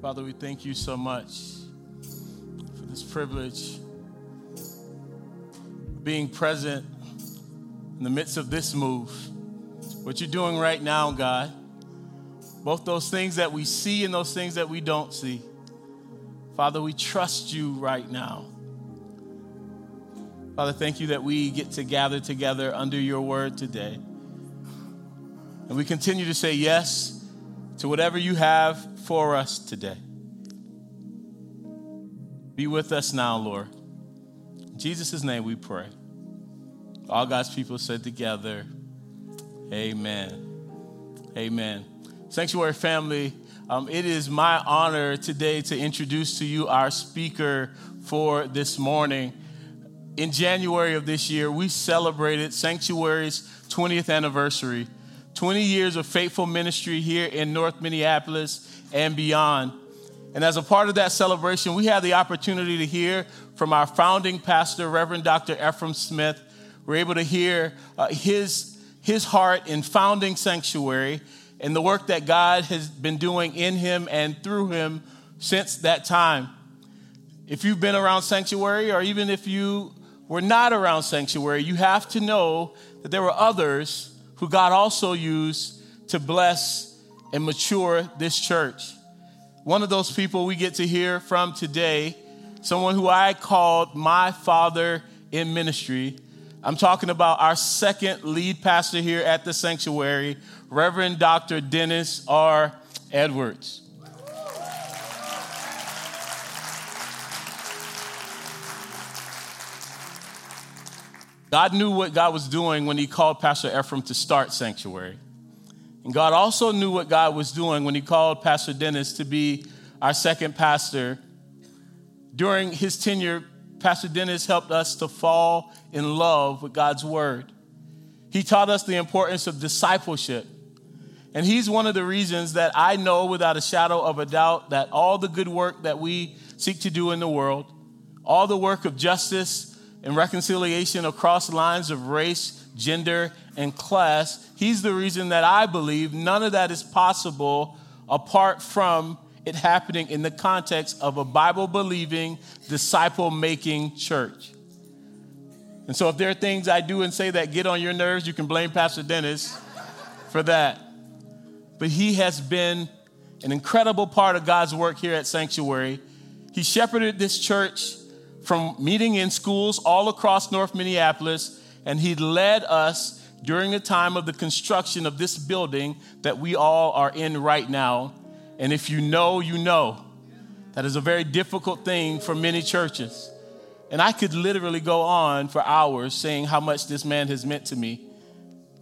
Father, we thank you so much for this privilege being present in the midst of this move. What you're doing right now, God, both those things that we see and those things that we don't see. Father, we trust you right now. Father, thank you that we get to gather together under your word today. And we continue to say yes to whatever you have for us today. Be with us now, Lord. In Jesus' name we pray. All God's people said together, Amen. Amen. Sanctuary family, um, it is my honor today to introduce to you our speaker for this morning. In January of this year, we celebrated Sanctuary's 20th anniversary, 20 years of faithful ministry here in North Minneapolis and beyond. And as a part of that celebration, we had the opportunity to hear from our founding pastor, Reverend Dr. Efrem Smith, we're able to hear uh, his, his heart in founding Sanctuary and the work that God has been doing in him and through him since that time. If you've been around Sanctuary, or even if you were not around Sanctuary, you have to know that there were others who God also used to bless and mature this church. One of those people we get to hear from today, someone who I called my father in ministry, I'm talking about our second lead pastor here at the sanctuary, Reverend Dr. Dennis R. Edwards. God knew what God was doing when He called Pastor Efrem to start Sanctuary. And God also knew what God was doing when He called Pastor Dennis to be our second pastor. During his tenure Pastor Dennis helped us to fall in love with God's word. He taught us the importance of discipleship. And he's one of the reasons that I know without a shadow of a doubt that all the good work that we seek to do in the world, all the work of justice and reconciliation across lines of race, gender, and class, he's the reason that I believe none of that is possible apart from it happening in the context of a Bible believing, disciple making church. And so, if there are things I do and say that get on your nerves, you can blame Pastor Dennis for that. But he has been an incredible part of God's work here at Sanctuary. He shepherded this church from meeting in schools all across North Minneapolis, and he led us during the time of the construction of this building that we all are in right now and if you know, you know. That is a very difficult thing for many churches. And I could literally go on for hours saying how much this man has meant to me,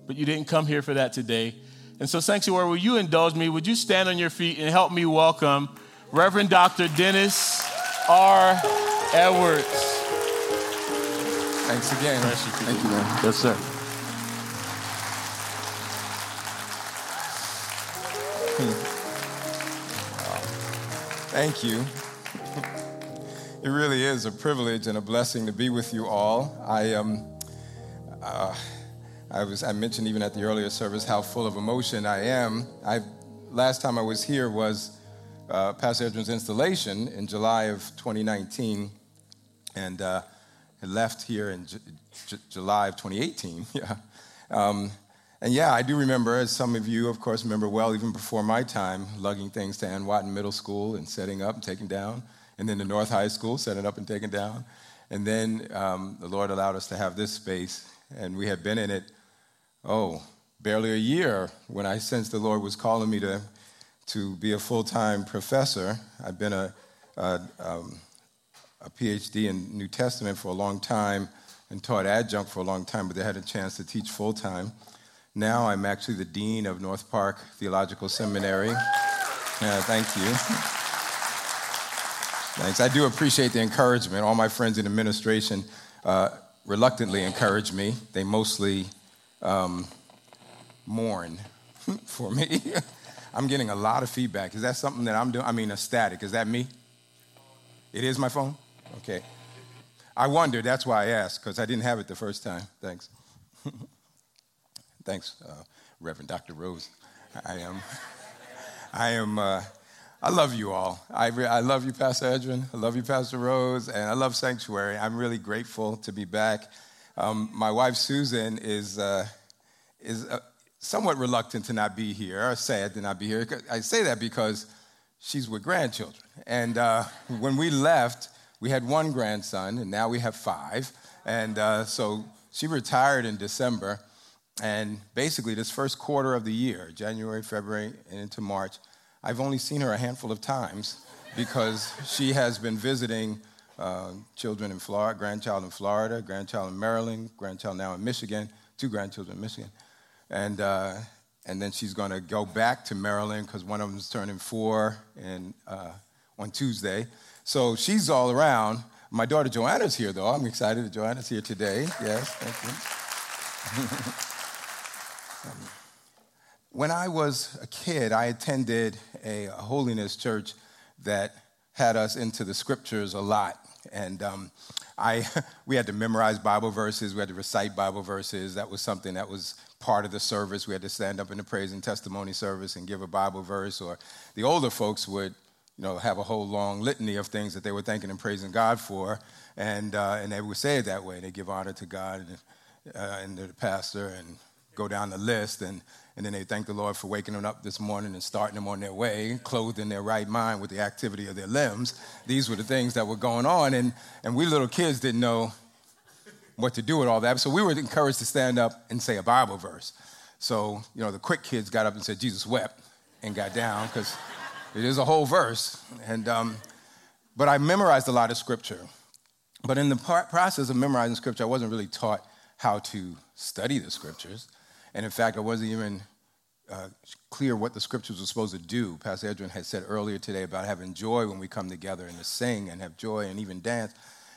but you didn't come here for that today. And so, Sanctuary, will you indulge me? Would you stand on your feet and help me welcome Reverend Dr. Dennis R. Edwards? Thanks again. Thank you, man. Yes, sir. Thank you. It really is a privilege and a blessing to be with you all. I um, uh, I was I mentioned even at the earlier service how full of emotion I am. I last time I was here was uh, Pastor Edwin's installation in July of 2019, and uh, I left here in J- J- July of 2018. Yeah. Um, and yeah, I do remember, as some of you, of course, remember well, even before my time, lugging things to Ann Wotton Middle School and setting up and taking down. And then to North High School, setting up and taking down. And then um, the Lord allowed us to have this space. And we had been in it, oh, barely a year when I sensed the Lord was calling me to, to be a full time professor. I've been a, a, um, a PhD in New Testament for a long time and taught adjunct for a long time, but they had a chance to teach full time. Now I'm actually the dean of North Park Theological Seminary. Yeah, thank you. Thanks. I do appreciate the encouragement. All my friends in administration uh, reluctantly encourage me. They mostly um, mourn for me. I'm getting a lot of feedback. Is that something that I'm doing? I mean, a static. Is that me? It is my phone? Okay. I wondered. That's why I asked, because I didn't have it the first time. Thanks. Thanks, uh, Reverend Dr. Rose. I am, I am, uh, I love you all. I, re- I love you, Pastor Edwin. I love you, Pastor Rose. And I love Sanctuary. I'm really grateful to be back. Um, my wife, Susan, is, uh, is uh, somewhat reluctant to not be here, or sad to not be here. I say that because she's with grandchildren. And uh, when we left, we had one grandson, and now we have five. And uh, so she retired in December. And basically, this first quarter of the year, January, February, and into March, I've only seen her a handful of times because she has been visiting uh, children in Florida, grandchild in Florida, grandchild in Maryland, grandchild now in Michigan, two grandchildren in Michigan. And, uh, and then she's going to go back to Maryland because one of them's turning four in, uh, on Tuesday. So she's all around. My daughter Joanna's here, though. I'm excited that Joanna's here today. Yes, thank you. um, when I was a kid, I attended a, holiness church that had us into the scriptures a lot. And um, I, we had to memorize Bible verses, we had to recite Bible verses. That was something that was part of the service. We had to stand up in the praise and testimony service and give a Bible verse, or the older folks would you know, have a whole long litany of things that they were thanking and praising God for, and uh, and they would say it that way. They give honor to God and, uh, and the pastor, and go down the list, and and then they thank the Lord for waking them up this morning and starting them on their way, clothed in their right mind with the activity of their limbs. These were the things that were going on, and and we little kids didn't know what to do with all that, so we were encouraged to stand up and say a Bible verse. So you know, the quick kids got up and said Jesus wept, and got down because it is a whole verse. And, um, but I memorized a lot of scripture. But in the process of memorizing scripture, I wasn't really taught how to study the scriptures. And in fact, I wasn't even uh, clear what the scriptures were supposed to do. Pastor Edwin had said earlier today about having joy when we come together and to sing and have joy and even dance.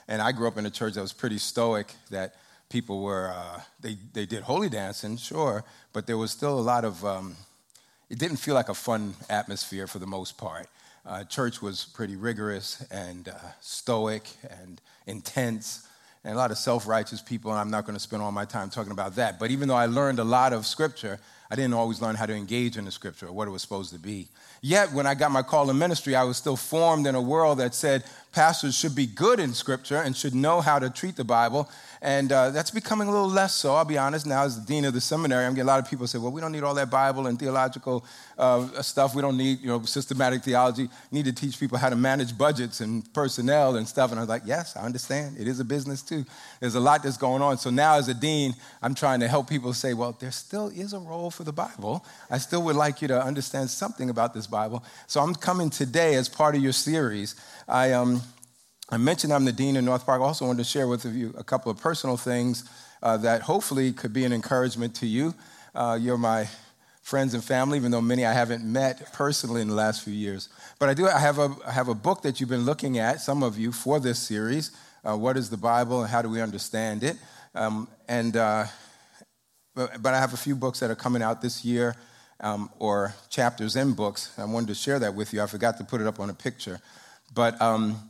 And I grew up in a church that was pretty stoic, that people were, uh, they, they did holy dancing, sure, but there was still a lot of um, it didn't feel like a fun atmosphere for the most part. Uh, church was pretty rigorous and uh, stoic and intense, and a lot of self righteous people, and I'm not going to spend all my time talking about that. But even though I learned a lot of scripture, I didn't always learn how to engage in the scripture or what it was supposed to be. Yet, when I got my call in ministry, I was still formed in a world that said pastors should be good in scripture and should know how to treat the Bible and uh, that's becoming a little less so, I'll be honest. Now, as the dean of the seminary, I'm getting a lot of people say, well, we don't need all that Bible and theological uh, stuff. We don't need, you know, systematic theology. We need to teach people how to manage budgets and personnel and stuff. And I was like, yes, I understand. It is a business too. There's a lot that's going on. So now, as a dean, I'm trying to help people say, well, there still is a role for the Bible. I still would like you to understand something about this Bible. So I'm coming today as part of your series. I, um, I mentioned I'm the dean in North Park. I also wanted to share with you a couple of personal things uh, that hopefully could be an encouragement to you. Uh, you're my friends and family, even though many I haven't met personally in the last few years. But I do I have a, I have a book that you've been looking at, some of you, for this series. Uh, what is the Bible and how do we understand it? Um, and uh, but, but, I have a few books that are coming out this year, um, or chapters in books. I wanted to share that with you. I forgot to put it up on a picture, but. Um,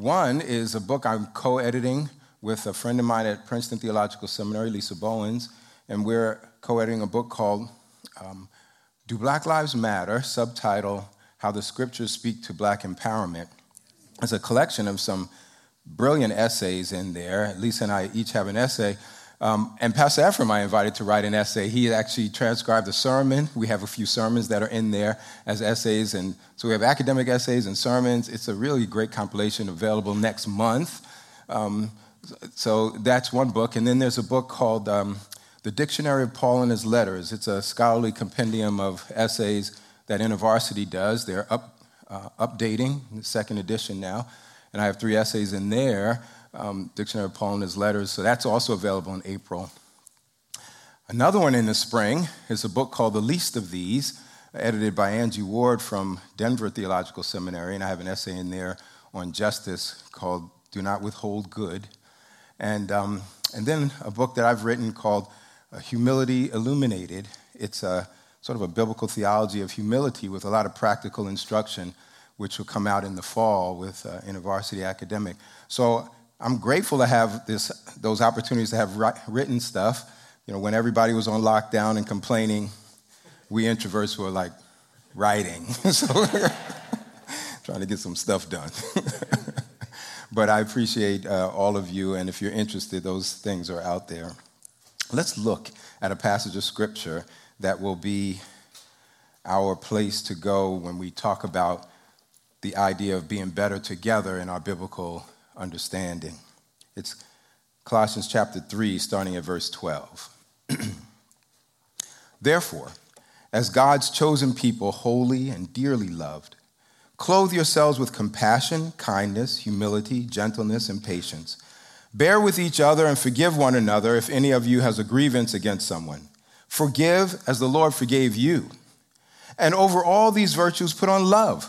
one is a book I'm co editing with a friend of mine at Princeton Theological Seminary, Lisa Bowens, and we're co editing a book called um, Do Black Lives Matter? Subtitle How the Scriptures Speak to Black Empowerment. It's a collection of some brilliant essays in there. Lisa and I each have an essay um, and Pastor Efrem, I invited to write an essay. He actually transcribed a sermon. We have a few sermons that are in there as essays. And so we have academic essays and sermons. It's a really great compilation available next month. Um, so that's one book. And then there's a book called um, The Dictionary of Paul and His Letters. It's a scholarly compendium of essays that InterVarsity does. They're up, uh, updating, the second edition now. And I have three essays in there um, Dictionary of Paul and His Letters. So that's also available in April. Another one in the spring is a book called The Least of These, edited by Angie Ward from Denver Theological Seminary. And I have an essay in there on justice called Do Not Withhold Good. And, um, and then a book that I've written called uh, Humility Illuminated. It's a sort of a biblical theology of humility with a lot of practical instruction, which will come out in the fall with uh, InterVarsity Academic. So I'm grateful to have this, those opportunities to have written stuff. You know, when everybody was on lockdown and complaining, we introverts were like writing. so, trying to get some stuff done. but I appreciate uh, all of you, and if you're interested, those things are out there. Let's look at a passage of scripture that will be our place to go when we talk about the idea of being better together in our biblical understanding. It's Colossians chapter 3, starting at verse 12. Therefore, as God's chosen people, holy and dearly loved, clothe yourselves with compassion, kindness, humility, gentleness, and patience. Bear with each other and forgive one another if any of you has a grievance against someone. Forgive as the Lord forgave you. And over all these virtues, put on love,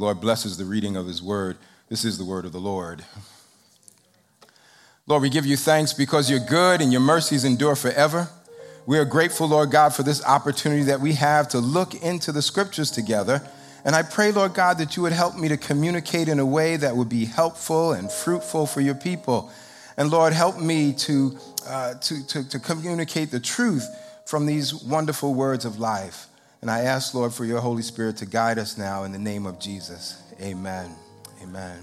Lord blesses the reading of his word. This is the word of the Lord. Lord, we give you thanks because you're good and your mercies endure forever. We are grateful, Lord God, for this opportunity that we have to look into the scriptures together. And I pray, Lord God, that you would help me to communicate in a way that would be helpful and fruitful for your people. And Lord, help me to, uh, to, to, to communicate the truth from these wonderful words of life. And I ask, Lord, for your Holy Spirit to guide us now in the name of Jesus. Amen. Amen.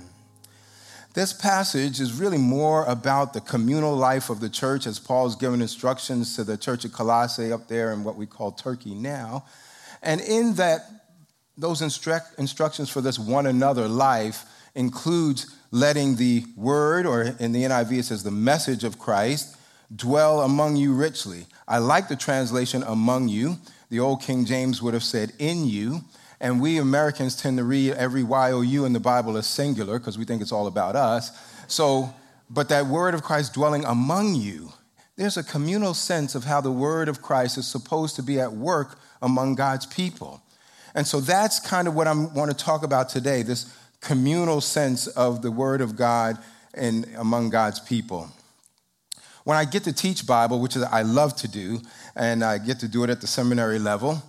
This passage is really more about the communal life of the church as Paul's given instructions to the church of Colossae up there in what we call Turkey now. And in that, those instruct, instructions for this one another life includes letting the word, or in the NIV it says the message of Christ, dwell among you richly. I like the translation among you. The old King James would have said in you. And we Americans tend to read every Y-O-U in the Bible as singular because we think it's all about us. So, but that word of Christ dwelling among you, there's a communal sense of how the word of Christ is supposed to be at work among God's people. And so that's kind of what I want to talk about today this communal sense of the word of God and among God's people. When I get to teach Bible, which is I love to do, and I get to do it at the seminary level,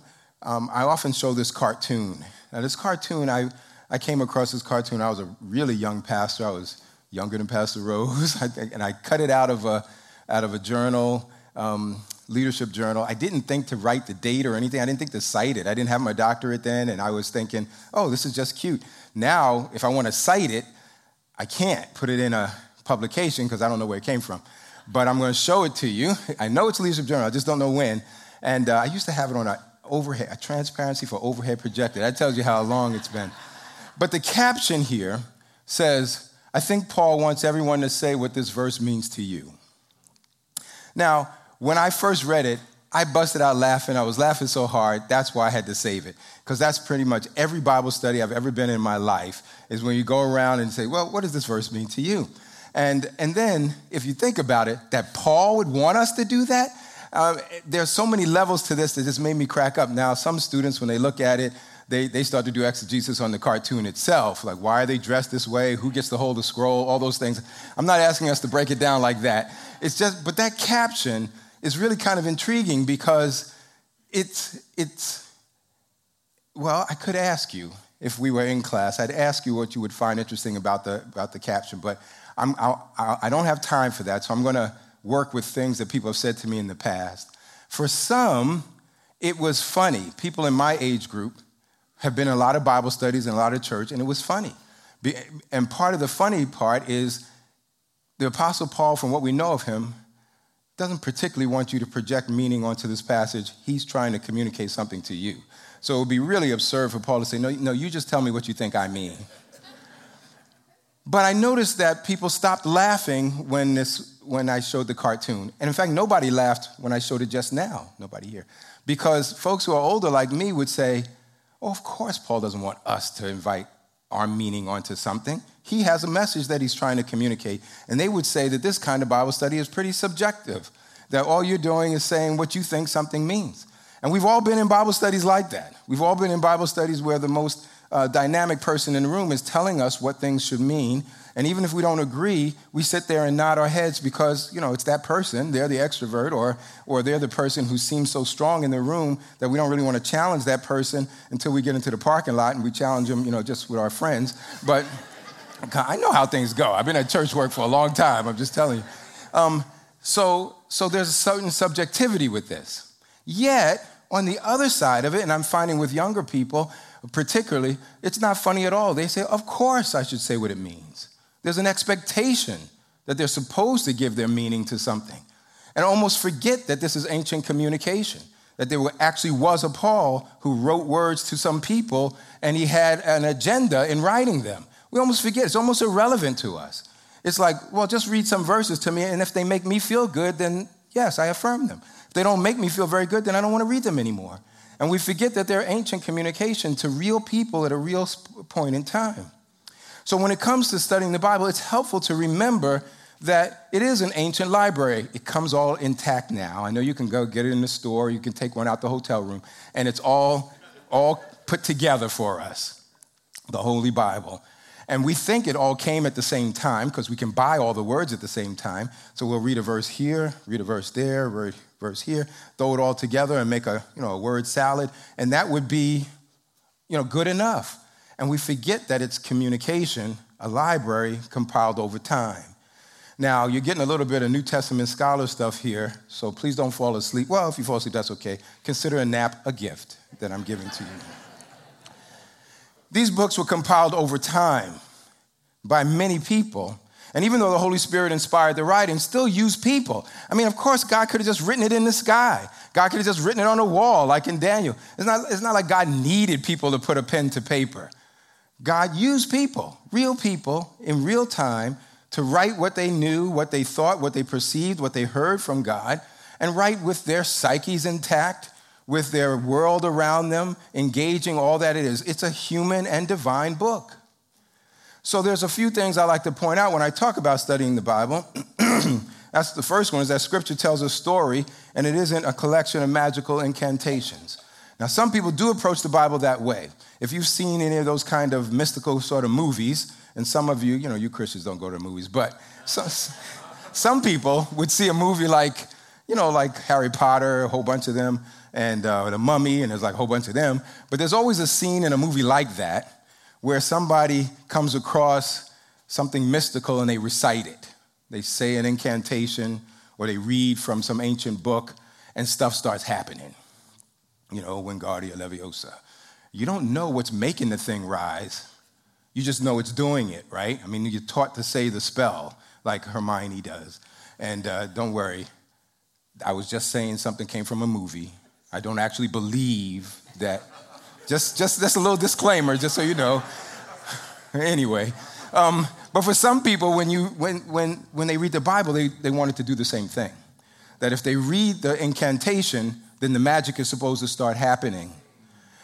um, I often show this cartoon. Now, this cartoon, I, I came across this cartoon. I was a really young pastor. I was younger than Pastor Rose, and I cut it out of a, out of a journal, um, leadership journal. I didn't think to write the date or anything. I didn't think to cite it. I didn't have my doctorate then, and I was thinking, oh, this is just cute. Now, if I want to cite it, I can't put it in a publication because I don't know where it came from. But I'm going to show it to you. I know it's leadership journal. I just don't know when. And uh, I used to have it on a overhead, a transparency for overhead projector. That tells you how long it's been. But the caption here says, I think Paul wants everyone to say what this verse means to you. Now, when I first read it, I busted out laughing. I was laughing so hard, that's why I had to save it. Because that's pretty much every Bible study I've ever been in my life is when you go around and say, Well, what does this verse mean to you? And, and then, if you think about it, that Paul would want us to do that, uh, there's so many levels to this that just made me crack up. Now, some students, when they look at it, they, they start to do exegesis on the cartoon itself. Like, why are they dressed this way? Who gets to hold the scroll? All those things. I'm not asking us to break it down like that. It's just, but that caption is really kind of intriguing because it's, it's, well, I could ask you if we were in class, I'd ask you what you would find interesting about the, about the caption, but I'm, I'll, I don't have time for that, so I'm going to work with things that people have said to me in the past. For some, it was funny. People in my age group have been in a lot of Bible studies and a lot of church, and it was funny. And part of the funny part is the Apostle Paul, from what we know of him, doesn't particularly want you to project meaning onto this passage. He's trying to communicate something to you. So it would be really absurd for Paul to say, No, no, you just tell me what you think I mean. But I noticed that people stopped laughing when, this, when I showed the cartoon. And in fact, nobody laughed when I showed it just now. Nobody here. Because folks who are older like me would say, Oh, of course, Paul doesn't want us to invite our meaning onto something. He has a message that he's trying to communicate. And they would say that this kind of Bible study is pretty subjective, that all you're doing is saying what you think something means. And we've all been in Bible studies like that. We've all been in Bible studies where the most uh, dynamic person in the room is telling us what things should mean. And even if we don't agree, we sit there and nod our heads because, you know, it's that person. They're the extrovert, or, or they're the person who seems so strong in the room that we don't really want to challenge that person until we get into the parking lot and we challenge them, you know, just with our friends. But I know how things go. I've been at church work for a long time. I'm just telling you. Um, so, so there's a certain subjectivity with this. Yet, on the other side of it, and I'm finding with younger people particularly, it's not funny at all. They say, Of course I should say what it means. There's an expectation that they're supposed to give their meaning to something and almost forget that this is ancient communication, that there actually was a Paul who wrote words to some people and he had an agenda in writing them. We almost forget, it's almost irrelevant to us. It's like, well, just read some verses to me, and if they make me feel good, then yes, I affirm them. If they don't make me feel very good, then I don't want to read them anymore. And we forget that they're ancient communication to real people at a real point in time. So when it comes to studying the Bible, it's helpful to remember that it is an ancient library. It comes all intact now. I know you can go get it in the store, you can take one out the hotel room, and it's all, all put together for us the Holy Bible. And we think it all came at the same time because we can buy all the words at the same time. So we'll read a verse here, read a verse there, read a verse here, throw it all together and make a, you know, a word salad. And that would be, you know, good enough. And we forget that it's communication, a library compiled over time. Now, you're getting a little bit of New Testament scholar stuff here, so please don't fall asleep. Well, if you fall asleep, that's okay. Consider a nap a gift that I'm giving to you. These books were compiled over time by many people. And even though the Holy Spirit inspired the writing, still used people. I mean, of course, God could have just written it in the sky. God could have just written it on a wall, like in Daniel. It's not, it's not like God needed people to put a pen to paper. God used people, real people, in real time to write what they knew, what they thought, what they perceived, what they heard from God, and write with their psyches intact, with their world around them, engaging all that it is. It's a human and divine book. So there's a few things I like to point out when I talk about studying the Bible. That's the first one is that scripture tells a story and it isn't a collection of magical incantations. Now, some people do approach the Bible that way. If you've seen any of those kind of mystical sort of movies, and some of you, you know, you Christians don't go to movies, but some, some people would see a movie like, you know, like Harry Potter, a whole bunch of them, and uh, the mummy, and there's like a whole bunch of them. But there's always a scene in a movie like that where somebody comes across something mystical and they recite it. They say an incantation or they read from some ancient book and stuff starts happening. You know, Wingardium Leviosa. You don't know what's making the thing rise. You just know it's doing it, right? I mean, you're taught to say the spell like Hermione does. And uh, don't worry, I was just saying something came from a movie. I don't actually believe that. Just, just, just a little disclaimer, just so you know. anyway, um, but for some people, when, you, when, when, when they read the Bible, they, they wanted to do the same thing. That if they read the incantation, then the magic is supposed to start happening.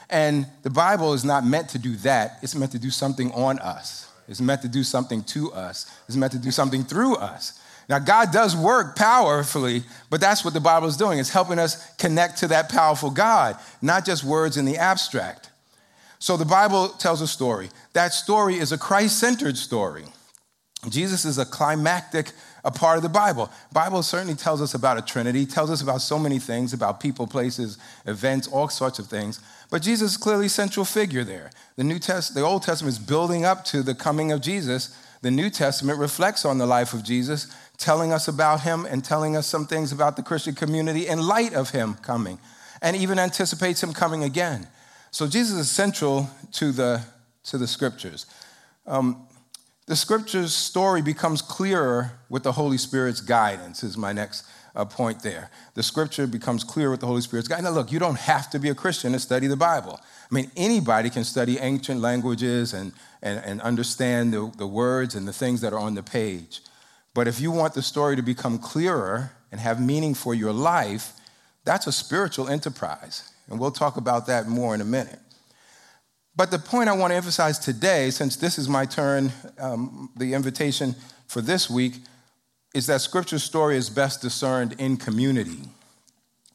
And the Bible is not meant to do that, it's meant to do something on us. It's meant to do something to us. It's meant to do something through us. Now, God does work powerfully, but that's what the Bible is doing. It's helping us connect to that powerful God, not just words in the abstract. So the Bible tells a story. That story is a Christ centered story. Jesus is a climactic a part of the Bible. Bible certainly tells us about a Trinity, tells us about so many things, about people, places, events, all sorts of things. But Jesus is clearly central figure there. The New Test, the Old Testament is building up to the coming of Jesus. The New Testament reflects on the life of Jesus telling us about him and telling us some things about the Christian community in light of him coming, and even anticipates him coming again. So Jesus is central to the, to the scriptures. Um, the scriptures story becomes clearer with the Holy Spirit's guidance, is my next uh, point there. The scripture becomes clear with the Holy Spirit's guidance. Now, look, you don't have to be a Christian to study the Bible. I mean, anybody can study ancient languages and, and, and understand the, the words and the things that are on the page. But if you want the story to become clearer and have meaning for your life, that's a spiritual enterprise. And we'll talk about that more in a minute. But the point I want to emphasize today, since this is my turn, um, the invitation for this week, is that scripture story is best discerned in community.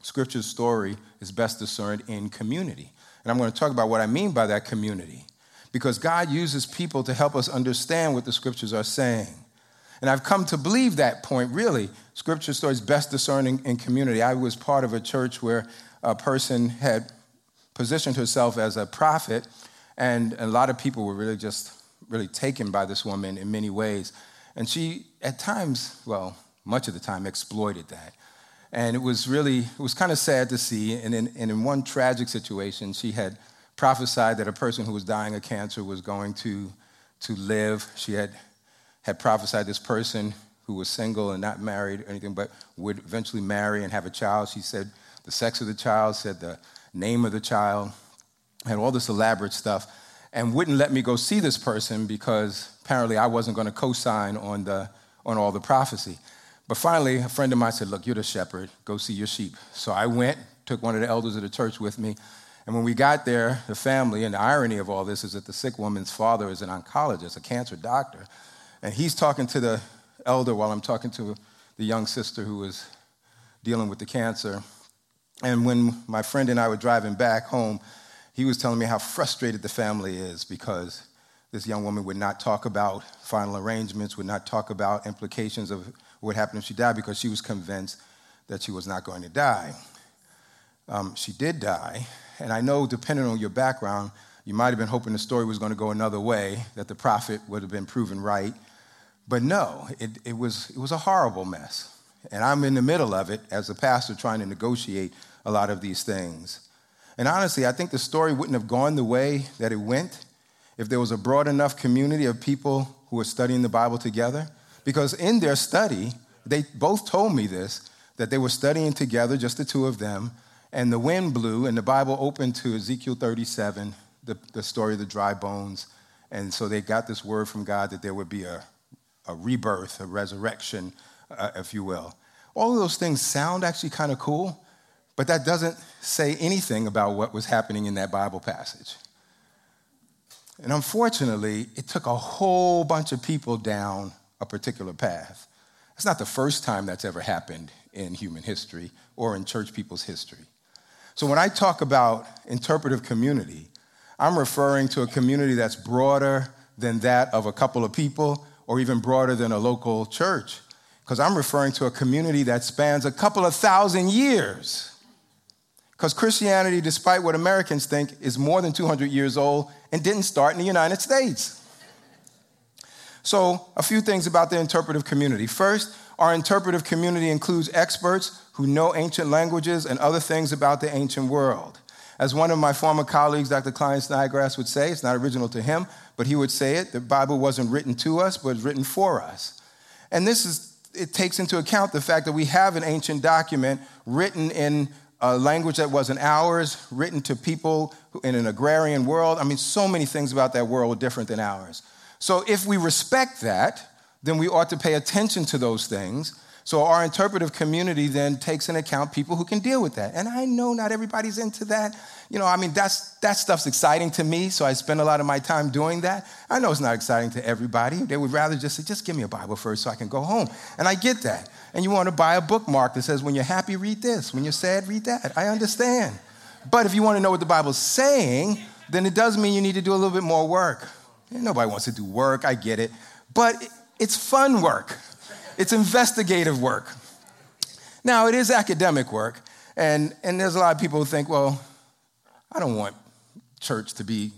Scripture's story is best discerned in community. And I'm going to talk about what I mean by that community. Because God uses people to help us understand what the scriptures are saying. And I've come to believe that point, really. Scripture story is best discerning in, in community. I was part of a church where a person had positioned herself as a prophet, and a lot of people were really just really taken by this woman in many ways. And she, at times, well, much of the time, exploited that. And it was really, it was kind of sad to see. And in, and in one tragic situation, she had prophesied that a person who was dying of cancer was going to, to live. She had, had prophesied this person who was single and not married or anything, but would eventually marry and have a child. She said the sex of the child, said the name of the child, had all this elaborate stuff, and wouldn't let me go see this person because apparently I wasn't going to co sign on, the, on all the prophecy. But finally, a friend of mine said, Look, you're the shepherd, go see your sheep. So I went, took one of the elders of the church with me. And when we got there, the family, and the irony of all this is that the sick woman's father is an oncologist, a cancer doctor. And he's talking to the elder while I'm talking to the young sister who was dealing with the cancer. And when my friend and I were driving back home, he was telling me how frustrated the family is because this young woman would not talk about final arrangements, would not talk about implications of what happened if she died because she was convinced that she was not going to die. Um, she did die, and I know, depending on your background, you might have been hoping the story was going to go another way, that the prophet would have been proven right. But no, it, it, was, it was a horrible mess. And I'm in the middle of it as a pastor trying to negotiate a lot of these things. And honestly, I think the story wouldn't have gone the way that it went if there was a broad enough community of people who were studying the Bible together because in their study, they both told me this that they were studying together, just the two of them, and the wind blew, and the Bible opened to Ezekiel 37, the, the story of the dry bones. And so they got this word from God that there would be a, a rebirth, a resurrection, uh, if you will. All of those things sound actually kind of cool, but that doesn't say anything about what was happening in that Bible passage. And unfortunately, it took a whole bunch of people down a particular path. It's not the first time that's ever happened in human history or in church people's history. So when I talk about interpretive community, I'm referring to a community that's broader than that of a couple of people or even broader than a local church, because I'm referring to a community that spans a couple of thousand years. Because Christianity, despite what Americans think, is more than 200 years old and didn't start in the United States. So, a few things about the interpretive community. First, our interpretive community includes experts who know ancient languages and other things about the ancient world. As one of my former colleagues, Dr. Klyne Snodgrass, would say, it's not original to him, but he would say it the Bible wasn't written to us, but written for us. And this is, it takes into account the fact that we have an ancient document written in a language that wasn't ours, written to people in an agrarian world. I mean, so many things about that world were different than ours. So if we respect that, then we ought to pay attention to those things. So our interpretive community then takes into account people who can deal with that. And I know not everybody's into that. You know, I mean, that's, that stuff's exciting to me, so I spend a lot of my time doing that. I know it's not exciting to everybody. They would rather just say, just give me a Bible first so I can go home. And I get that. And you want to buy a bookmark that says, when you're happy, read this. When you're sad, read that. I understand. But if you want to know what the Bible's saying, then it does mean you need to do a little bit more work. Nobody wants to do work, I get it. But it's fun work, it's investigative work. Now, it is academic work, and, and there's a lot of people who think, well, I don't want church to be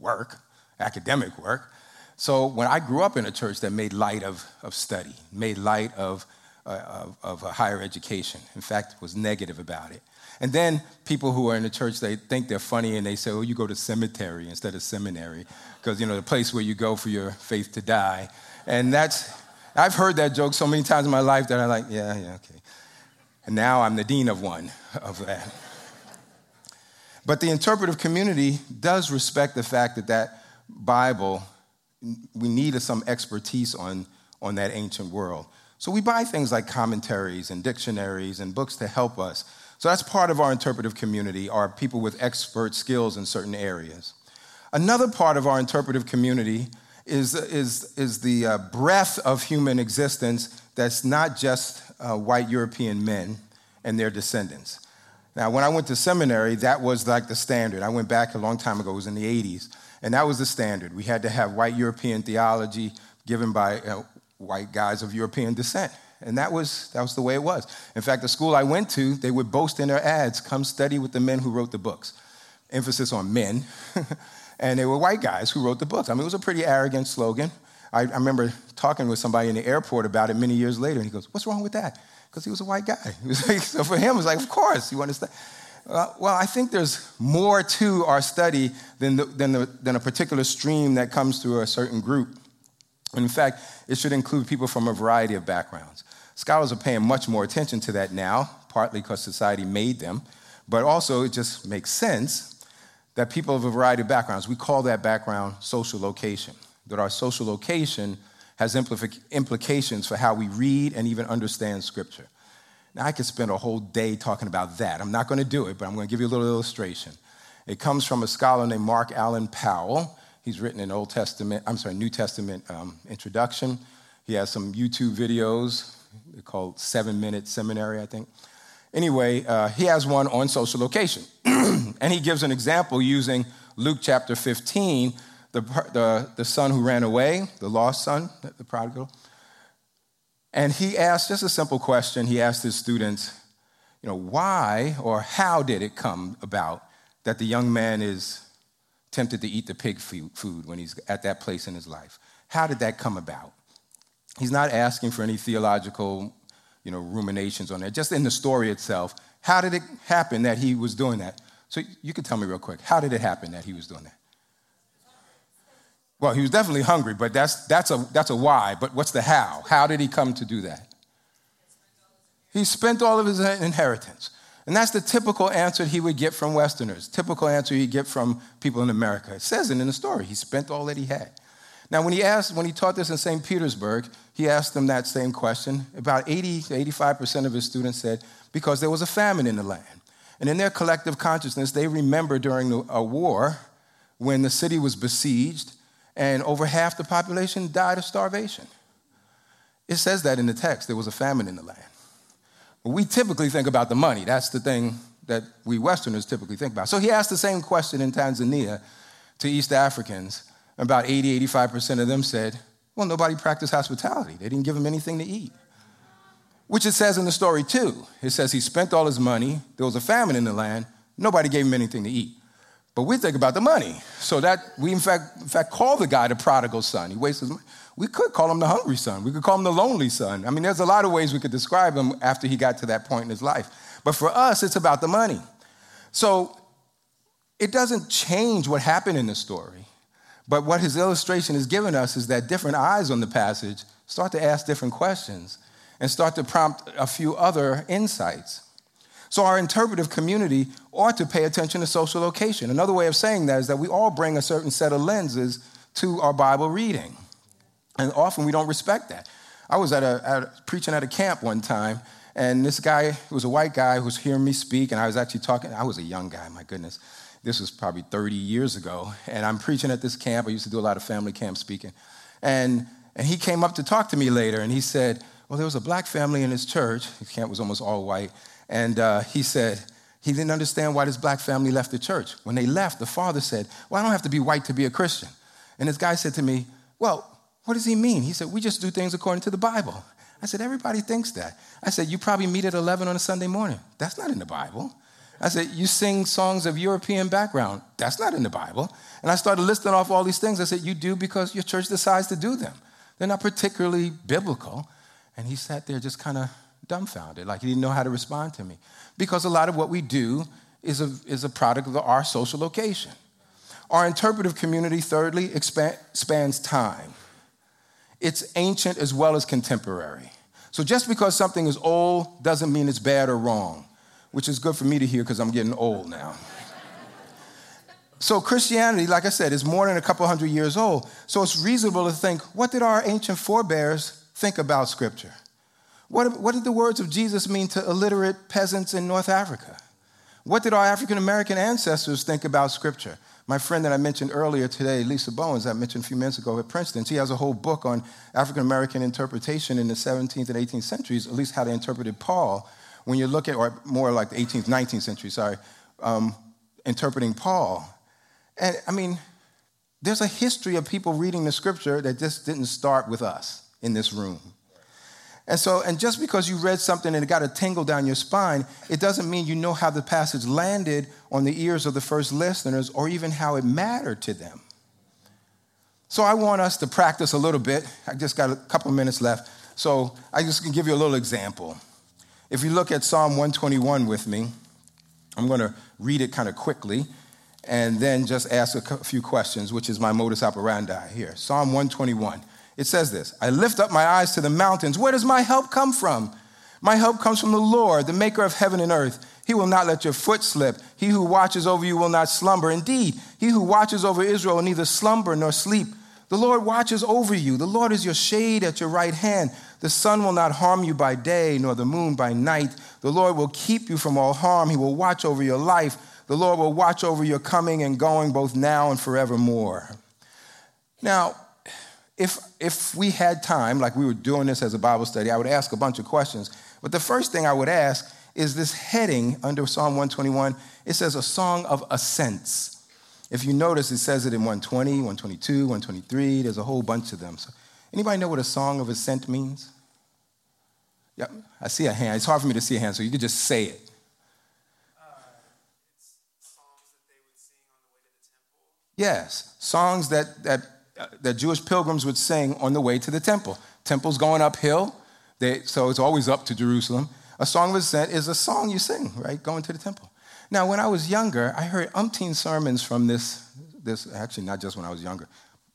work, academic work. So when I grew up in a church that made light of, of study, made light of, uh, of, of higher education, in fact, was negative about it. And then people who are in the church, they think they're funny and they say, oh, you go to cemetery instead of seminary, because, you know, the place where you go for your faith to die. And that's, I've heard that joke so many times in my life that I'm like, yeah, yeah, okay. And now I'm the dean of one of that. But the interpretive community does respect the fact that that Bible, we need some expertise on, on that ancient world. So we buy things like commentaries and dictionaries and books to help us. So that's part of our interpretive community, are people with expert skills in certain areas. Another part of our interpretive community is, is, is the uh, breadth of human existence that's not just uh, white European men and their descendants. Now, when I went to seminary, that was like the standard. I went back a long time ago, it was in the 80s, and that was the standard. We had to have white European theology given by uh, white guys of European descent. And that was, that was the way it was. In fact, the school I went to, they would boast in their ads come study with the men who wrote the books. Emphasis on men. and they were white guys who wrote the books. I mean, it was a pretty arrogant slogan. I, I remember talking with somebody in the airport about it many years later, and he goes, What's wrong with that? Because he was a white guy. Like, so for him, it was like, Of course, you understand. Uh, well, I think there's more to our study than, the, than, the, than a particular stream that comes through a certain group. In fact, it should include people from a variety of backgrounds. Scholars are paying much more attention to that now, partly because society made them, but also it just makes sense that people of a variety of backgrounds, we call that background social location, that our social location has implications for how we read and even understand Scripture. Now, I could spend a whole day talking about that. I'm not going to do it, but I'm going to give you a little illustration. It comes from a scholar named Mark Allen Powell. He's written an Old Testament, I'm sorry, New Testament um, introduction. He has some YouTube videos called Seven Minute Seminary, I think. Anyway, uh, he has one on social location. and he gives an example using Luke chapter 15, the, the, the son who ran away, the lost son, the prodigal. And he asked just a simple question. He asked his students, you know, why or how did it come about that the young man is tempted to eat the pig food when he's at that place in his life? How did that come about? He's not asking for any theological, you know, ruminations on that. Just in the story itself, how did it happen that he was doing that? So you could tell me real quick, how did it happen that he was doing that? Well, he was definitely hungry, but that's, that's, a, that's a why. But what's the how? How did he come to do that? He spent all of his inheritance. And that's the typical answer he would get from Westerners, typical answer he'd get from people in America. It says it in the story. He spent all that he had. Now, when he asked, when he taught this in St. Petersburg, he asked them that same question. About 80 to 85% of his students said, because there was a famine in the land. And in their collective consciousness, they remember during a war when the city was besieged and over half the population died of starvation. It says that in the text, there was a famine in the land. We typically think about the money. That's the thing that we Westerners typically think about. So he asked the same question in Tanzania to East Africans about 80, 85% of them said, well, nobody practiced hospitality. They didn't give him anything to eat. Which it says in the story too. It says he spent all his money, there was a famine in the land, nobody gave him anything to eat. But we think about the money. So that we in fact, in fact call the guy the prodigal son. He wastes his money. We could call him the hungry son. We could call him the lonely son. I mean, there's a lot of ways we could describe him after he got to that point in his life. But for us, it's about the money. So it doesn't change what happened in the story. But what his illustration has given us is that different eyes on the passage start to ask different questions and start to prompt a few other insights. So, our interpretive community ought to pay attention to social location. Another way of saying that is that we all bring a certain set of lenses to our Bible reading. And often we don't respect that. I was at a, at a preaching at a camp one time, and this guy was a white guy who was hearing me speak, and I was actually talking, I was a young guy, my goodness. This was probably 30 years ago. And I'm preaching at this camp. I used to do a lot of family camp speaking. And, and he came up to talk to me later and he said, Well, there was a black family in his church. His camp was almost all white. And uh, he said, he didn't understand why this black family left the church. When they left, the father said, Well, I don't have to be white to be a Christian. And this guy said to me, Well, what does he mean? He said, We just do things according to the Bible. I said, Everybody thinks that. I said, You probably meet at 11 on a Sunday morning. That's not in the Bible. I said, You sing songs of European background. That's not in the Bible. And I started listing off all these things. I said, You do because your church decides to do them. They're not particularly biblical. And he sat there just kind of dumbfounded, like he didn't know how to respond to me. Because a lot of what we do is a, is a product of our social location. Our interpretive community, thirdly, spans time. It's ancient as well as contemporary. So just because something is old doesn't mean it's bad or wrong which is good for me to hear because I'm getting old now. so, Christianity, like I said, is more than a couple hundred years old. So, it's reasonable to think what did our ancient forebears think about Scripture? What, what did the words of Jesus mean to illiterate peasants in North Africa? What did our African American ancestors think about Scripture? My friend that I mentioned earlier today, Lisa Bowens, I mentioned a few minutes ago at Princeton, she has a whole book on African American interpretation in the 17th and 18th centuries, at least how they interpreted Paul when you look at, or more like the 18th, 19th century, sorry, um, interpreting Paul. And I mean, there's a history of people reading the scripture that just didn't start with us in this room. And so, and just because you read something and it got a tingle down your spine, it doesn't mean you know how the passage landed on the ears of the first listeners or even how it mattered to them. So I want us to practice a little bit. I just got a couple minutes left. So I just can give you a little example. If you look at Psalm 121 with me, I'm going to read it kind of quickly and then just ask a few questions, which is my modus operandi here. Psalm 121. It says this I lift up my eyes to the mountains. Where does my help come from? My help comes from the Lord, the maker of heaven and earth. He will not let your foot slip. He who watches over you will not slumber. Indeed, he who watches over Israel will neither slumber nor sleep. The Lord watches over you. The Lord is your shade at your right hand. The sun will not harm you by day, nor the moon by night. The Lord will keep you from all harm. He will watch over your life. The Lord will watch over your coming and going both now and forevermore. Now, if, if we had time, like we were doing this as a Bible study, I would ask a bunch of questions. But the first thing I would ask is this heading under Psalm 121. It says a song of ascents. If you notice, it says it in 120, 122, 123. There's a whole bunch of them. So, anybody know what a song of ascent means? Yeah, I see a hand. It's hard for me to see a hand, so you could just say it. Yes, songs that, that, uh, that Jewish pilgrims would sing on the way to the temple. Temple's going uphill, they, so it's always up to Jerusalem. A song of ascent is a song you sing, right, going to the temple. Now, when I was younger, I heard umpteen sermons from this, this actually, not just when I was younger,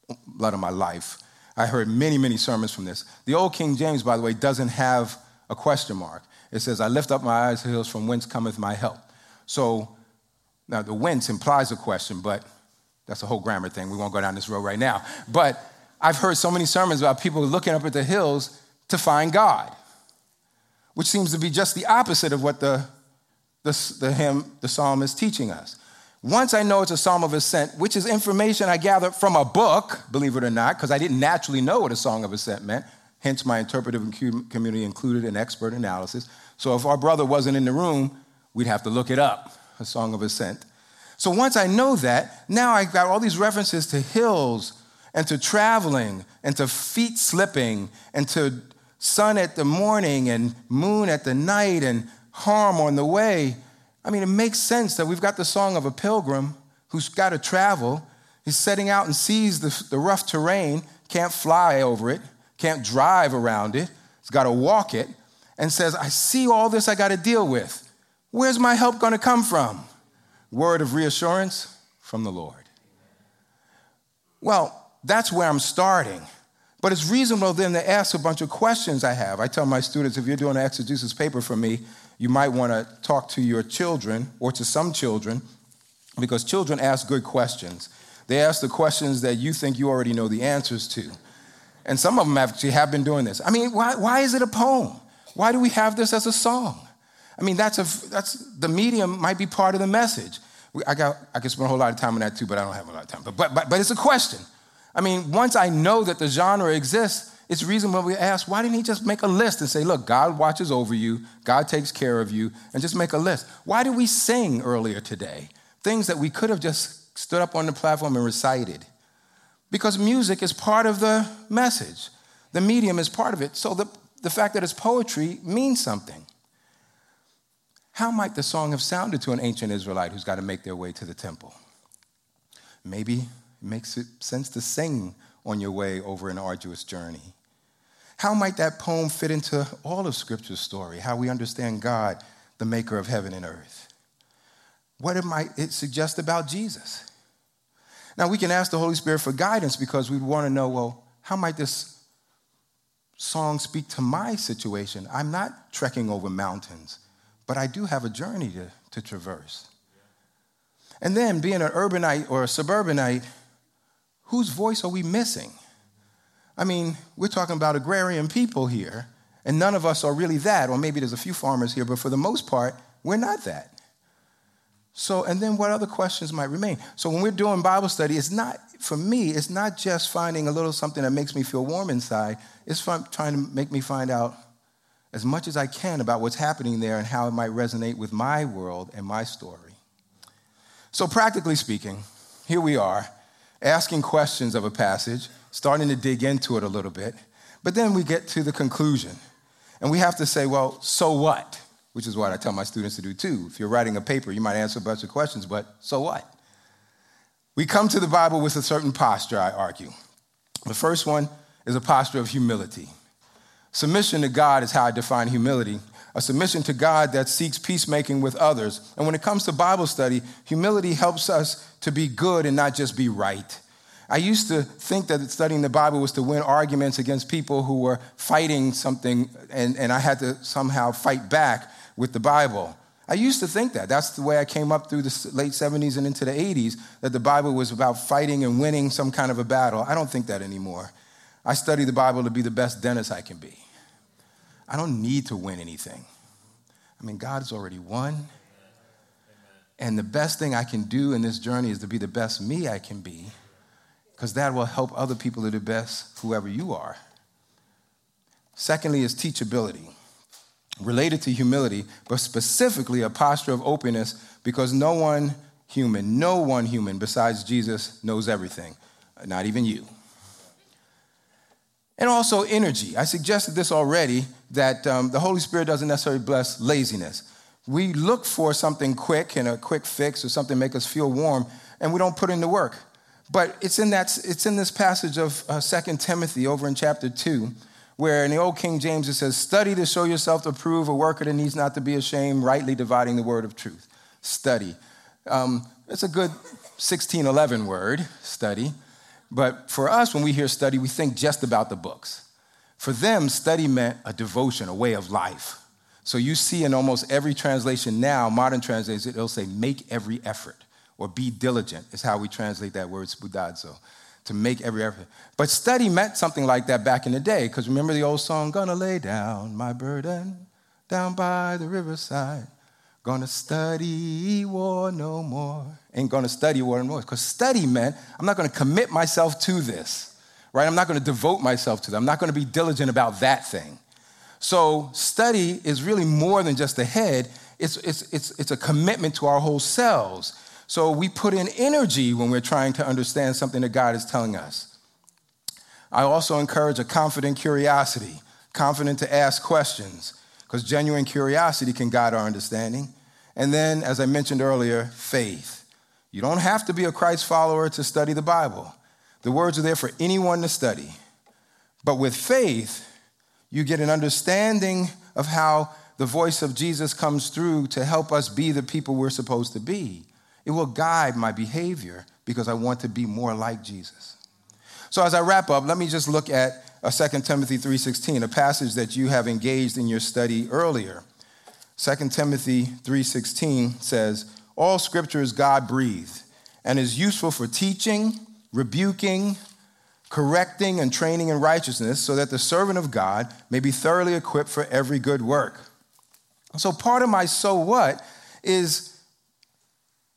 a lot of my life. I heard many, many sermons from this. The old King James, by the way, doesn't have a question mark. It says, I lift up my eyes to hills from whence cometh my help. So now the whence implies a question, but that's a whole grammar thing. We won't go down this road right now. But I've heard so many sermons about people looking up at the hills to find God, which seems to be just the opposite of what the, the, the hymn, the psalm is teaching us. Once I know it's a psalm of ascent, which is information I gathered from a book, believe it or not, because I didn't naturally know what a song of ascent meant. Hence, my interpretive community included an expert analysis. So, if our brother wasn't in the room, we'd have to look it up, a song of ascent. So once I know that, now I've got all these references to hills and to traveling and to feet slipping and to sun at the morning and moon at the night and harm on the way. I mean, it makes sense that we've got the song of a pilgrim who's got to travel. He's setting out and sees the, the rough terrain, can't fly over it, can't drive around it, he's got to walk it, and says, I see all this I got to deal with. Where's my help going to come from? word of reassurance from the Lord. Well, that's where I'm starting. But it's reasonable then to ask a bunch of questions I have. I tell my students if you're doing an exegesis paper for me, you might want to talk to your children or to some children because children ask good questions. They ask the questions that you think you already know the answers to. And some of them actually have been doing this. I mean, why, why is it a poem? Why do we have this as a song? I mean, that's, a, that's the medium might be part of the message. I, got, I could spend a whole lot of time on that too, but I don't have a lot of time. But, but, but, but it's a question. I mean, once I know that the genre exists, it's reason reasonable we ask, why didn't he just make a list and say, look, God watches over you, God takes care of you, and just make a list? Why did we sing earlier today? Things that we could have just stood up on the platform and recited. Because music is part of the message, the medium is part of it. So the, the fact that it's poetry means something. How might the song have sounded to an ancient Israelite who's got to make their way to the temple? Maybe it makes it sense to sing on your way over an arduous journey. How might that poem fit into all of Scripture's story, how we understand God, the maker of heaven and earth? What it might it suggest about Jesus? Now, we can ask the Holy Spirit for guidance because we want to know well, how might this song speak to my situation? I'm not trekking over mountains but I do have a journey to, to traverse. And then, being an urbanite or a suburbanite, whose voice are we missing? I mean, we're talking about agrarian people here, and none of us are really that, or maybe there's a few farmers here, but for the most part, we're not that. So, and then what other questions might remain? So, when we're doing Bible study, it's not, for me, it's not just finding a little something that makes me feel warm inside, it's trying to make me find out as much as I can about what's happening there and how it might resonate with my world and my story. So, practically speaking, here we are asking questions of a passage, starting to dig into it a little bit, but then we get to the conclusion. And we have to say, well, so what? Which is what I tell my students to do too. If you're writing a paper, you might answer a bunch of questions, but so what? We come to the Bible with a certain posture, I argue. The first one is a posture of humility. Submission to God is how I define humility a submission to God that seeks peacemaking with others. And when it comes to Bible study, humility helps us to be good and not just be right. I used to think that studying the Bible was to win arguments against people who were fighting something, and, and I had to somehow fight back with the Bible. I used to think that. That's the way I came up through the late 70s and into the 80s, that the Bible was about fighting and winning some kind of a battle. I don't think that anymore. I study the Bible to be the best Dennis I can be. I don't need to win anything. I mean, God's already won. And the best thing I can do in this journey is to be the best me I can be, because that will help other people to the best, whoever you are. Secondly, is teachability, related to humility, but specifically a posture of openness, because no one human, no one human besides Jesus knows everything, not even you. And also energy. I suggested this already that um, the Holy Spirit doesn't necessarily bless laziness. We look for something quick and a quick fix or something make us feel warm, and we don't put in the work. But it's in, that, it's in this passage of uh, 2 Timothy over in chapter 2, where in the Old King James it says, Study to show yourself to prove a worker that needs not to be ashamed, rightly dividing the word of truth. Study. Um, it's a good 1611 word, study. But for us, when we hear study, we think just about the books. For them, study meant a devotion, a way of life. So you see in almost every translation now, modern translation, it'll say make every effort or be diligent, is how we translate that word, spoudazo, to make every effort. But study meant something like that back in the day, because remember the old song, Gonna lay down my burden down by the riverside. Gonna study war no more. Ain't gonna study war no more. Because study meant I'm not gonna commit myself to this, right? I'm not gonna devote myself to that. I'm not gonna be diligent about that thing. So study is really more than just the head, it's, it's, it's, it's a commitment to our whole selves. So we put in energy when we're trying to understand something that God is telling us. I also encourage a confident curiosity, confident to ask questions, because genuine curiosity can guide our understanding. And then, as I mentioned earlier, faith. You don't have to be a Christ follower to study the Bible. The words are there for anyone to study. But with faith, you get an understanding of how the voice of Jesus comes through to help us be the people we're supposed to be. It will guide my behavior because I want to be more like Jesus. So as I wrap up, let me just look at uh, 2 Timothy 3:16, a passage that you have engaged in your study earlier. 2 Timothy 3:16 says, "All scripture is God-breathed and is useful for teaching, rebuking, correcting and training in righteousness, so that the servant of God may be thoroughly equipped for every good work." So part of my so what is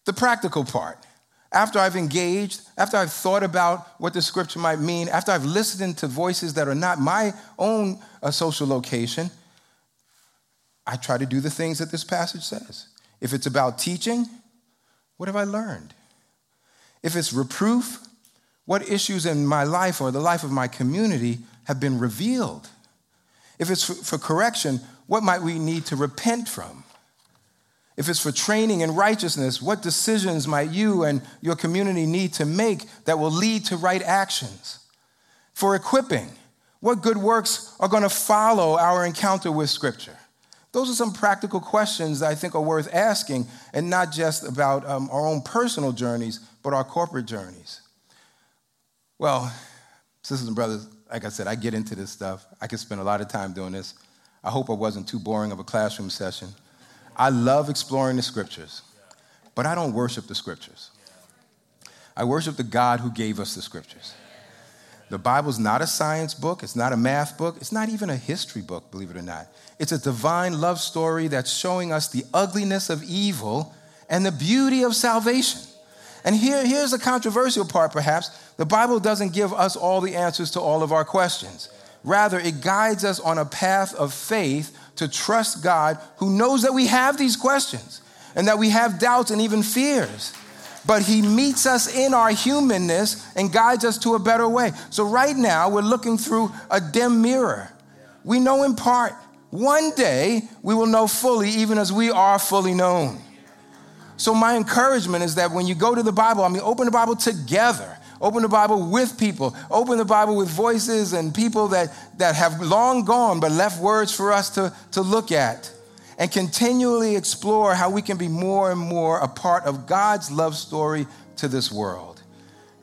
the practical part after I've engaged, after I've thought about what the scripture might mean, after I've listened to voices that are not my own uh, social location, I try to do the things that this passage says. If it's about teaching, what have I learned? If it's reproof, what issues in my life or the life of my community have been revealed? If it's for, for correction, what might we need to repent from? If it's for training in righteousness, what decisions might you and your community need to make that will lead to right actions? For equipping, what good works are going to follow our encounter with Scripture? Those are some practical questions that I think are worth asking, and not just about um, our own personal journeys, but our corporate journeys. Well, sisters and brothers, like I said, I get into this stuff. I can spend a lot of time doing this. I hope it wasn't too boring of a classroom session. I love exploring the scriptures, but I don't worship the scriptures. I worship the God who gave us the scriptures. The Bible's not a science book, it's not a math book, it's not even a history book, believe it or not. It's a divine love story that's showing us the ugliness of evil and the beauty of salvation. And here, here's the controversial part, perhaps. The Bible doesn't give us all the answers to all of our questions. Rather, it guides us on a path of faith to trust God who knows that we have these questions and that we have doubts and even fears. But He meets us in our humanness and guides us to a better way. So, right now, we're looking through a dim mirror. We know in part. One day, we will know fully, even as we are fully known. So, my encouragement is that when you go to the Bible, I mean, open the Bible together. Open the Bible with people. Open the Bible with voices and people that, that have long gone but left words for us to, to look at. And continually explore how we can be more and more a part of God's love story to this world.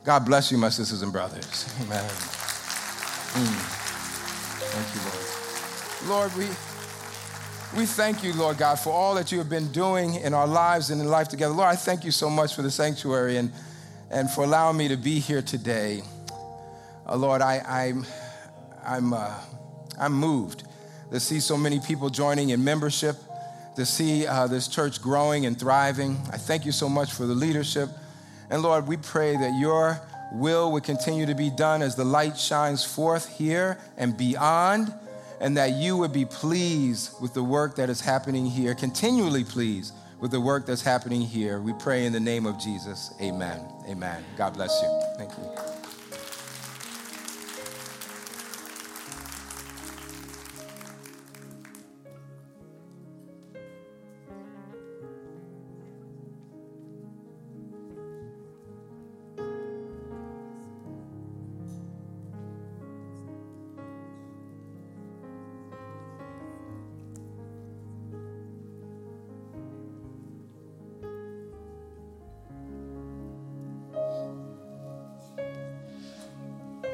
God bless you, my sisters and brothers. Amen. Mm. Thank you, Lord. Lord, we. We thank you, Lord God, for all that you have been doing in our lives and in life together. Lord, I thank you so much for the sanctuary and, and for allowing me to be here today. Uh, Lord, I, I'm, I'm, uh, I'm moved to see so many people joining in membership, to see uh, this church growing and thriving. I thank you so much for the leadership. And Lord, we pray that your will would continue to be done as the light shines forth here and beyond and that you would be pleased with the work that is happening here, continually pleased with the work that's happening here. We pray in the name of Jesus. Amen. Amen. God bless you. Thank you.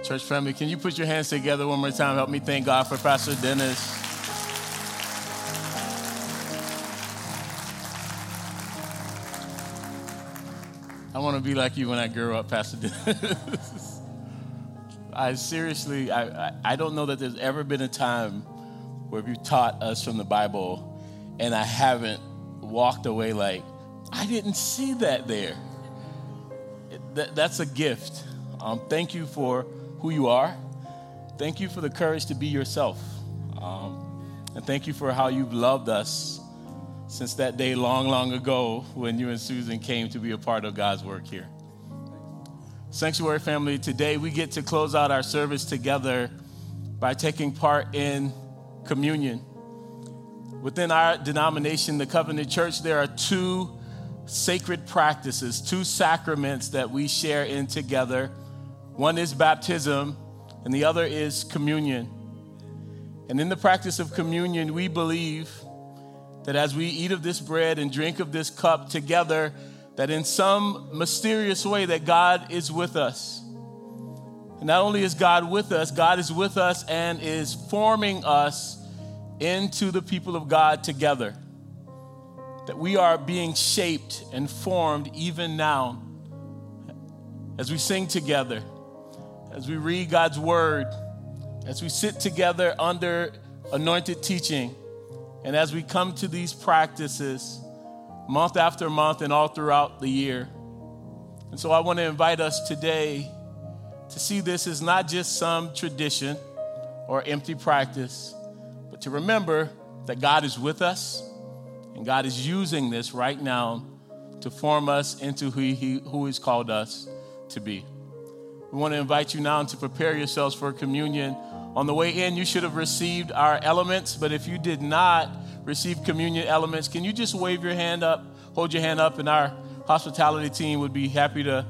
Church family, can you put your hands together one more time? Help me thank God for Pastor Dennis. I want to be like you when I grow up, Pastor Dennis. I seriously, I, I, I don't know that there's ever been a time where you taught us from the Bible and I haven't walked away like, I didn't see that there. That, that's a gift. Um, thank you for who you are. Thank you for the courage to be yourself. Um, and thank you for how you've loved us since that day long, long ago when you and Susan came to be a part of God's work here. Sanctuary family, today we get to close out our service together by taking part in communion. Within our denomination, the Covenant Church, there are two sacred practices, two sacraments that we share in together one is baptism, and the other is communion. And in the practice of communion, we believe that as we eat of this bread and drink of this cup together, that in some mysterious way that God is with us. And not only is God with us, God is with us and is forming us into the people of God together. That we are being shaped and formed even now as we sing together as we read God's word, as we sit together under anointed teaching, and as we come to these practices month after month and all throughout the year. And so I want to invite us today to see this as not just some tradition or empty practice, but to remember that God is with us and God is using this right now to form us into who, he, who He's called us to be. We want to invite you now to prepare yourselves for communion. On the way in, you should have received our elements, but if you did not receive communion elements, can you just wave your hand up, hold your hand up, and our hospitality team would be happy to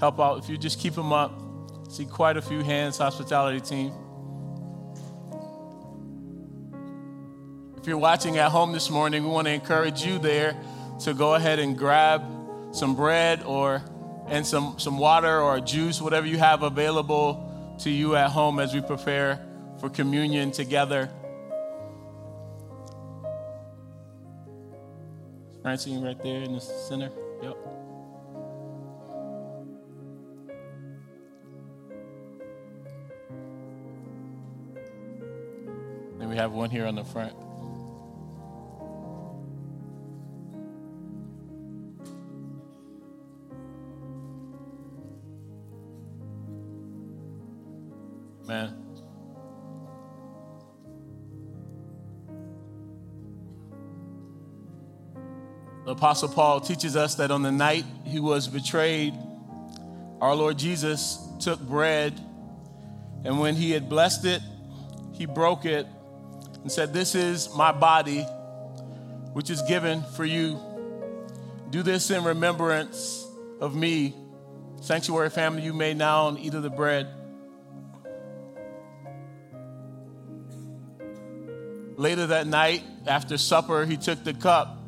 help out. If you just keep them up, see quite a few hands, hospitality team. If you're watching at home this morning, we want to encourage you there to go ahead and grab some bread or and some, some water or juice, whatever you have available to you at home as we prepare for communion together. Francine, right there in the center. Yep. Then we have one here on the front. Amen. The Apostle Paul teaches us that on the night he was betrayed, our Lord Jesus took bread, and when he had blessed it, he broke it and said, This is my body, which is given for you. Do this in remembrance of me. Sanctuary family, you may now eat of the bread. Later that night, after supper, he took the cup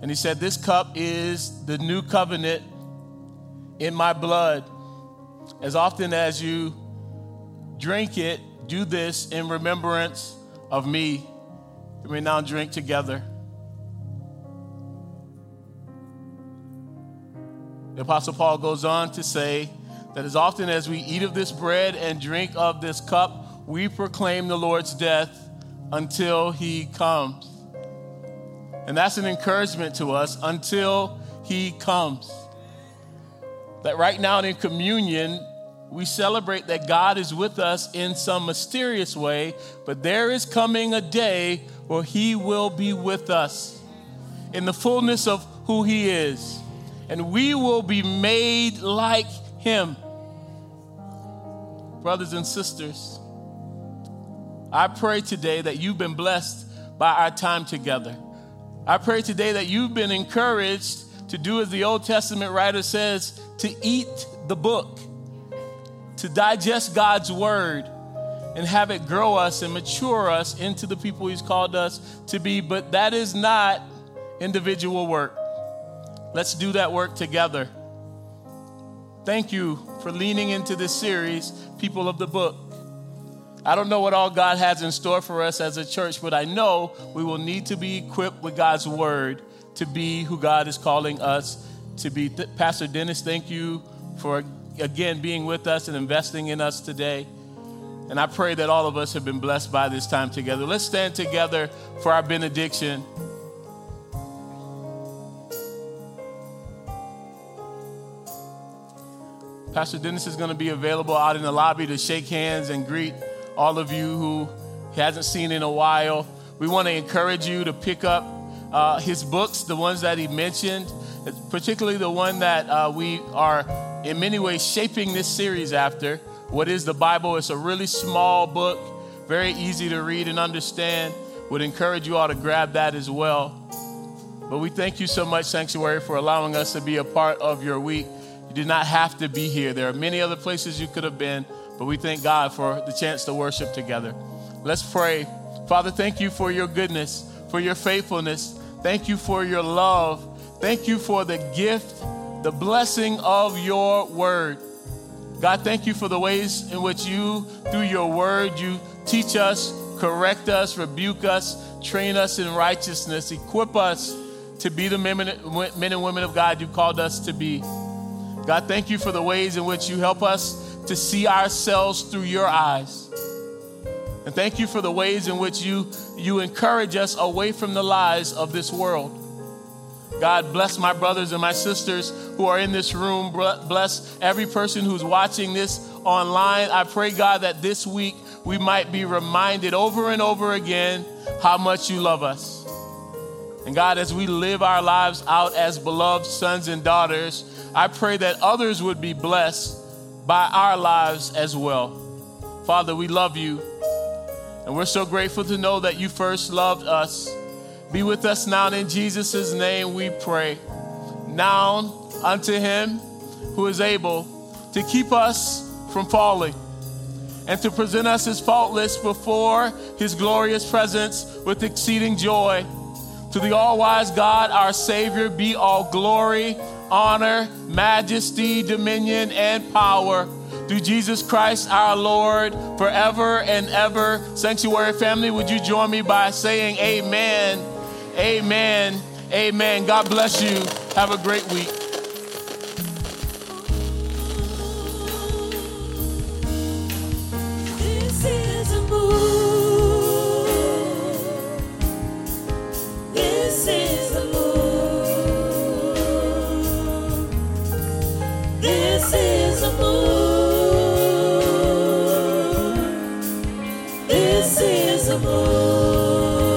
and he said, This cup is the new covenant in my blood. As often as you drink it, do this in remembrance of me. We now drink together. The Apostle Paul goes on to say that as often as we eat of this bread and drink of this cup, we proclaim the Lord's death until he comes. And that's an encouragement to us until he comes. That right now in communion, we celebrate that God is with us in some mysterious way, but there is coming a day where he will be with us in the fullness of who he is. And we will be made like him. Brothers and sisters, I pray today that you've been blessed by our time together. I pray today that you've been encouraged to do as the Old Testament writer says, to eat the book, to digest God's word, and have it grow us and mature us into the people He's called us to be. But that is not individual work. Let's do that work together. Thank you for leaning into this series, People of the Book. I don't know what all God has in store for us as a church, but I know we will need to be equipped with God's word to be who God is calling us to be. Pastor Dennis, thank you for again being with us and investing in us today. And I pray that all of us have been blessed by this time together. Let's stand together for our benediction. Pastor Dennis is going to be available out in the lobby to shake hands and greet all of you who hasn't seen in a while. We want to encourage you to pick up uh, his books, the ones that he mentioned, particularly the one that uh, we are in many ways shaping this series after. What is the Bible? It's a really small book, very easy to read and understand. Would encourage you all to grab that as well. But we thank you so much, Sanctuary, for allowing us to be a part of your week. You did not have to be here. There are many other places you could have been. But we thank God for the chance to worship together. Let's pray. Father, thank you for your goodness, for your faithfulness. Thank you for your love. Thank you for the gift, the blessing of your word. God, thank you for the ways in which you, through your word, you teach us, correct us, rebuke us, train us in righteousness, equip us to be the men and women of God you've called us to be. God, thank you for the ways in which you help us to see ourselves through your eyes. And thank you for the ways in which you, you encourage us away from the lies of this world. God, bless my brothers and my sisters who are in this room. Bless every person who's watching this online. I pray, God, that this week we might be reminded over and over again how much you love us. And God, as we live our lives out as beloved sons and daughters, I pray that others would be blessed by our lives as well. Father, we love you, and we're so grateful to know that you first loved us. Be with us now, in Jesus' name we pray. Now unto him who is able to keep us from falling and to present us as faultless before his glorious presence with exceeding joy. To the all wise God, our Savior, be all glory honor, majesty, dominion, and power through Jesus Christ our Lord forever and ever. Sanctuary family, would you join me by saying amen, amen, amen. God bless you. Have a great week.